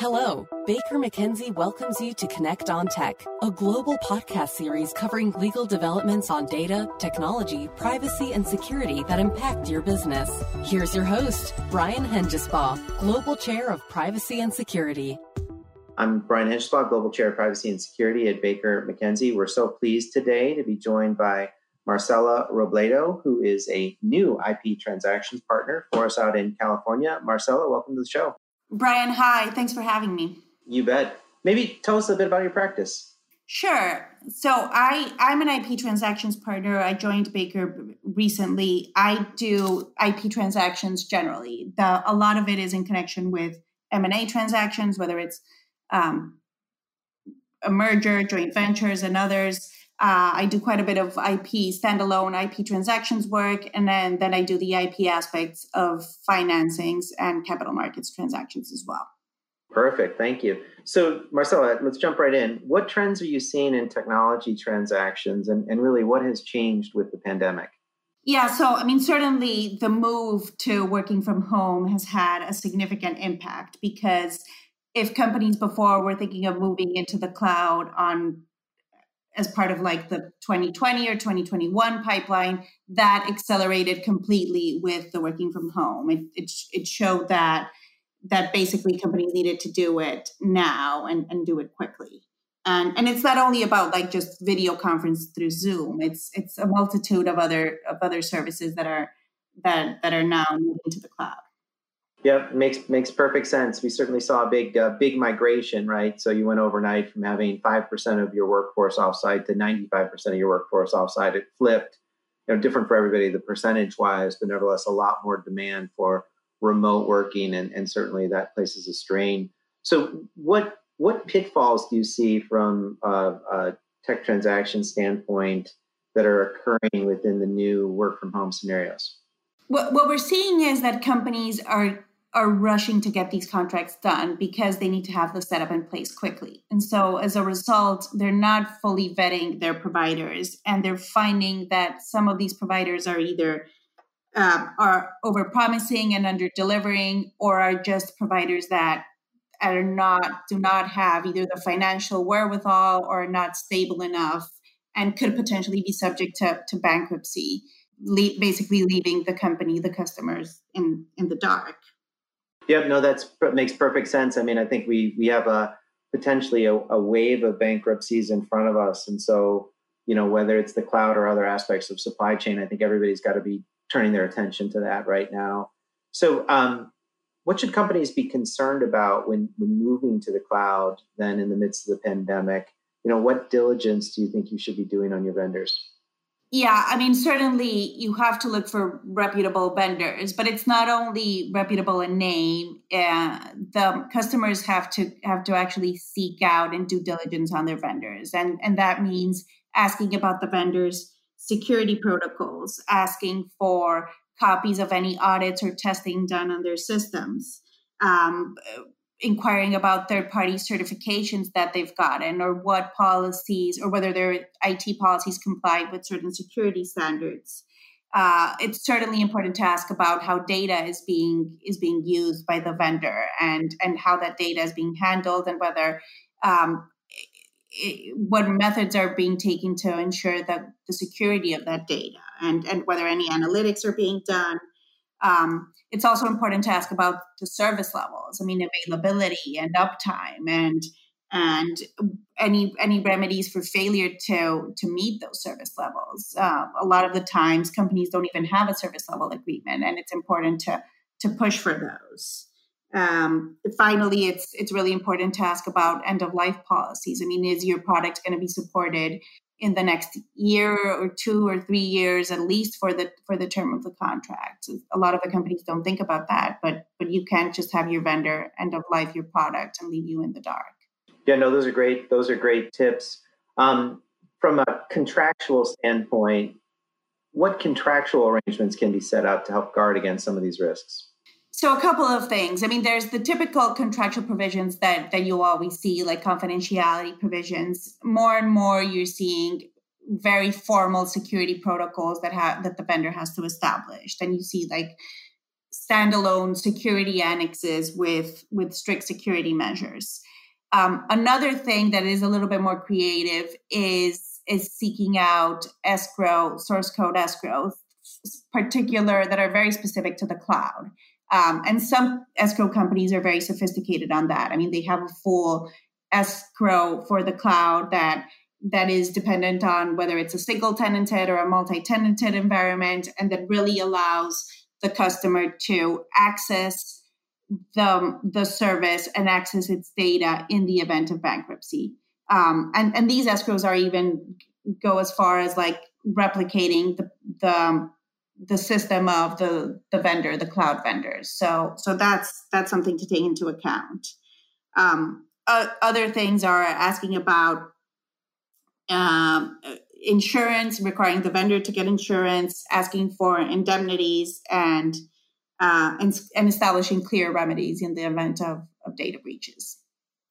Hello, Baker McKenzie welcomes you to Connect on Tech, a global podcast series covering legal developments on data, technology, privacy, and security that impact your business. Here's your host, Brian Hengesbaugh, Global Chair of Privacy and Security. I'm Brian Hengesbaugh, Global Chair of Privacy and Security at Baker McKenzie. We're so pleased today to be joined by Marcela Robledo, who is a new IP transactions partner for us out in California. Marcela, welcome to the show. Brian, hi. Thanks for having me. You bet. Maybe tell us a bit about your practice. Sure. So I I'm an IP transactions partner. I joined Baker recently. I do IP transactions generally. The a lot of it is in connection with M and A transactions, whether it's um, a merger, joint ventures, and others. Uh, I do quite a bit of IP standalone IP transactions work, and then then I do the IP aspects of financings and capital markets transactions as well. Perfect, thank you. So, Marcela, let's jump right in. What trends are you seeing in technology transactions, and, and really what has changed with the pandemic? Yeah, so I mean, certainly the move to working from home has had a significant impact because if companies before were thinking of moving into the cloud on as part of like the 2020 or 2021 pipeline that accelerated completely with the working from home. It, it, it showed that that basically companies needed to do it now and, and do it quickly. And and it's not only about like just video conference through zoom. It's it's a multitude of other of other services that are that that are now moving to the cloud Yep, makes makes perfect sense. We certainly saw a big uh, big migration, right? So you went overnight from having five percent of your workforce offsite to ninety five percent of your workforce offsite. It flipped, you know, different for everybody, the percentage wise, but nevertheless a lot more demand for remote working, and, and certainly that places a strain. So what what pitfalls do you see from a, a tech transaction standpoint that are occurring within the new work from home scenarios? What, what we're seeing is that companies are are rushing to get these contracts done because they need to have the setup in place quickly. And so as a result, they're not fully vetting their providers and they're finding that some of these providers are either um, are over promising and under delivering or are just providers that are not do not have either the financial wherewithal or not stable enough and could potentially be subject to, to bankruptcy le- basically leaving the company the customers in in the dark Yep, no, that's makes perfect sense. I mean, I think we we have a potentially a, a, wave of bankruptcies in front of us, and so you know whether it's the cloud or other aspects of supply chain, I think everybody's got to be turning their attention to that right now. So, um, what should companies be concerned about when when moving to the cloud? Then, in the midst of the pandemic, you know, what diligence do you think you should be doing on your vendors? Yeah, I mean, certainly you have to look for reputable vendors, but it's not only reputable in name. Uh, the customers have to have to actually seek out and do diligence on their vendors, and and that means asking about the vendors' security protocols, asking for copies of any audits or testing done on their systems. Um, inquiring about third party certifications that they've gotten or what policies or whether their IT policies comply with certain security standards. Uh, it's certainly important to ask about how data is being is being used by the vendor and and how that data is being handled and whether um, it, what methods are being taken to ensure that the security of that data and and whether any analytics are being done um, it's also important to ask about the service levels. I mean, availability and uptime, and and any any remedies for failure to to meet those service levels. Uh, a lot of the times, companies don't even have a service level agreement, and it's important to to push for those. Um, finally, it's it's really important to ask about end of life policies. I mean, is your product going to be supported in the next year or two or three years at least for the for the term of the contract. A lot of the companies don't think about that, but but you can't just have your vendor end of life your product and leave you in the dark. Yeah, no, those are great. Those are great tips. Um, from a contractual standpoint, what contractual arrangements can be set up to help guard against some of these risks? So a couple of things. I mean, there's the typical contractual provisions that that you always see, like confidentiality provisions. More and more, you're seeing very formal security protocols that that the vendor has to establish. Then you see like standalone security annexes with with strict security measures. Um, another thing that is a little bit more creative is is seeking out escrow source code escrow, particular that are very specific to the cloud. Um, and some escrow companies are very sophisticated on that. I mean, they have a full escrow for the cloud that that is dependent on whether it's a single tenanted or a multi-tenanted environment, and that really allows the customer to access the, the service and access its data in the event of bankruptcy. Um, and, and these escrows are even go as far as like replicating the, the the system of the the vendor, the cloud vendors. So so that's that's something to take into account. Um, uh, other things are asking about um, insurance, requiring the vendor to get insurance, asking for indemnities, and uh, and, and establishing clear remedies in the event of, of data breaches.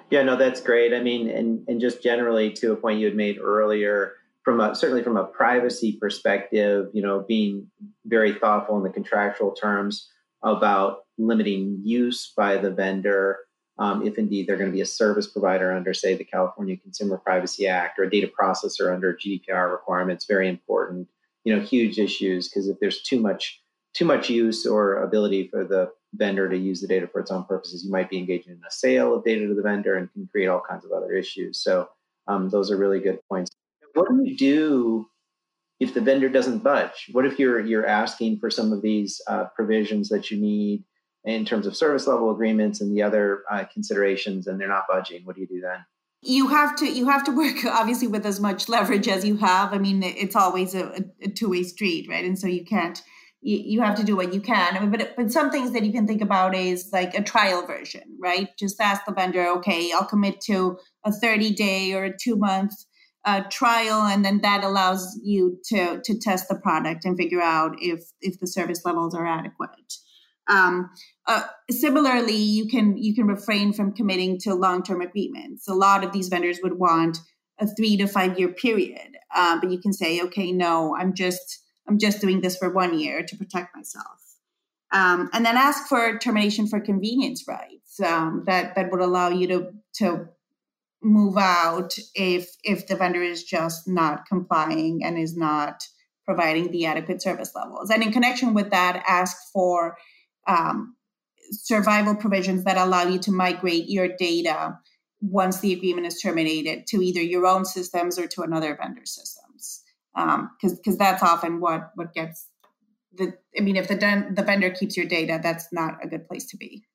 Yeah, no, that's great. I mean, and and just generally to a point you had made earlier, from a certainly from a privacy perspective, you know, being very thoughtful in the contractual terms about limiting use by the vendor um, if indeed they're going to be a service provider under, say, the California Consumer Privacy Act or a data processor under GDPR requirements, very important. You know, huge issues because if there's too much too much use or ability for the vendor to use the data for its own purposes, you might be engaging in a sale of data to the vendor and can create all kinds of other issues. So um, those are really good points. What do you do if the vendor doesn't budge? What if you're you're asking for some of these uh, provisions that you need in terms of service level agreements and the other uh, considerations and they're not budging? What do you do then? You have to you have to work obviously with as much leverage as you have. I mean it's always a, a two-way street right? And so you can't you, you have to do what you can. I mean, but but some things that you can think about is like a trial version right? Just ask the vendor okay i'll commit to a 30 day or a two month uh, trial and then that allows you to to test the product and figure out if if the service levels are adequate um, uh, similarly, you can you can refrain from committing to long term agreements. A lot of these vendors would want a three to five year period, uh, but you can say, okay, no, I'm just I'm just doing this for one year to protect myself. Um, and then ask for termination for convenience rights um, that that would allow you to to move out if if the vendor is just not complying and is not providing the adequate service levels. And in connection with that, ask for um, survival provisions that allow you to migrate your data once the agreement is terminated to either your own systems or to another vendor systems because um, because that's often what what gets the i mean if the the vendor keeps your data that's not a good place to be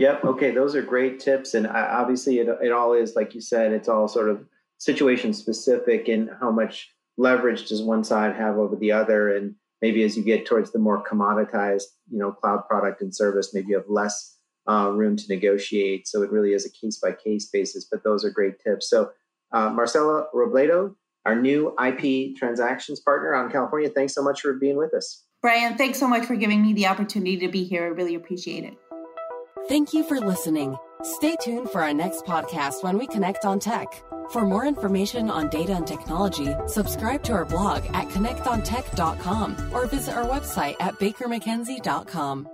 yep okay those are great tips and obviously it, it all is like you said it's all sort of situation specific and how much leverage does one side have over the other and maybe as you get towards the more commoditized, you know, cloud product and service, maybe you have less uh, room to negotiate. So it really is a case by case basis. But those are great tips. So uh, Marcela Robledo, our new IP transactions partner on California, thanks so much for being with us. Brian, thanks so much for giving me the opportunity to be here. I really appreciate it. Thank you for listening. Stay tuned for our next podcast when we connect on tech. For more information on data and technology, subscribe to our blog at connectontech.com or visit our website at bakermckenzie.com.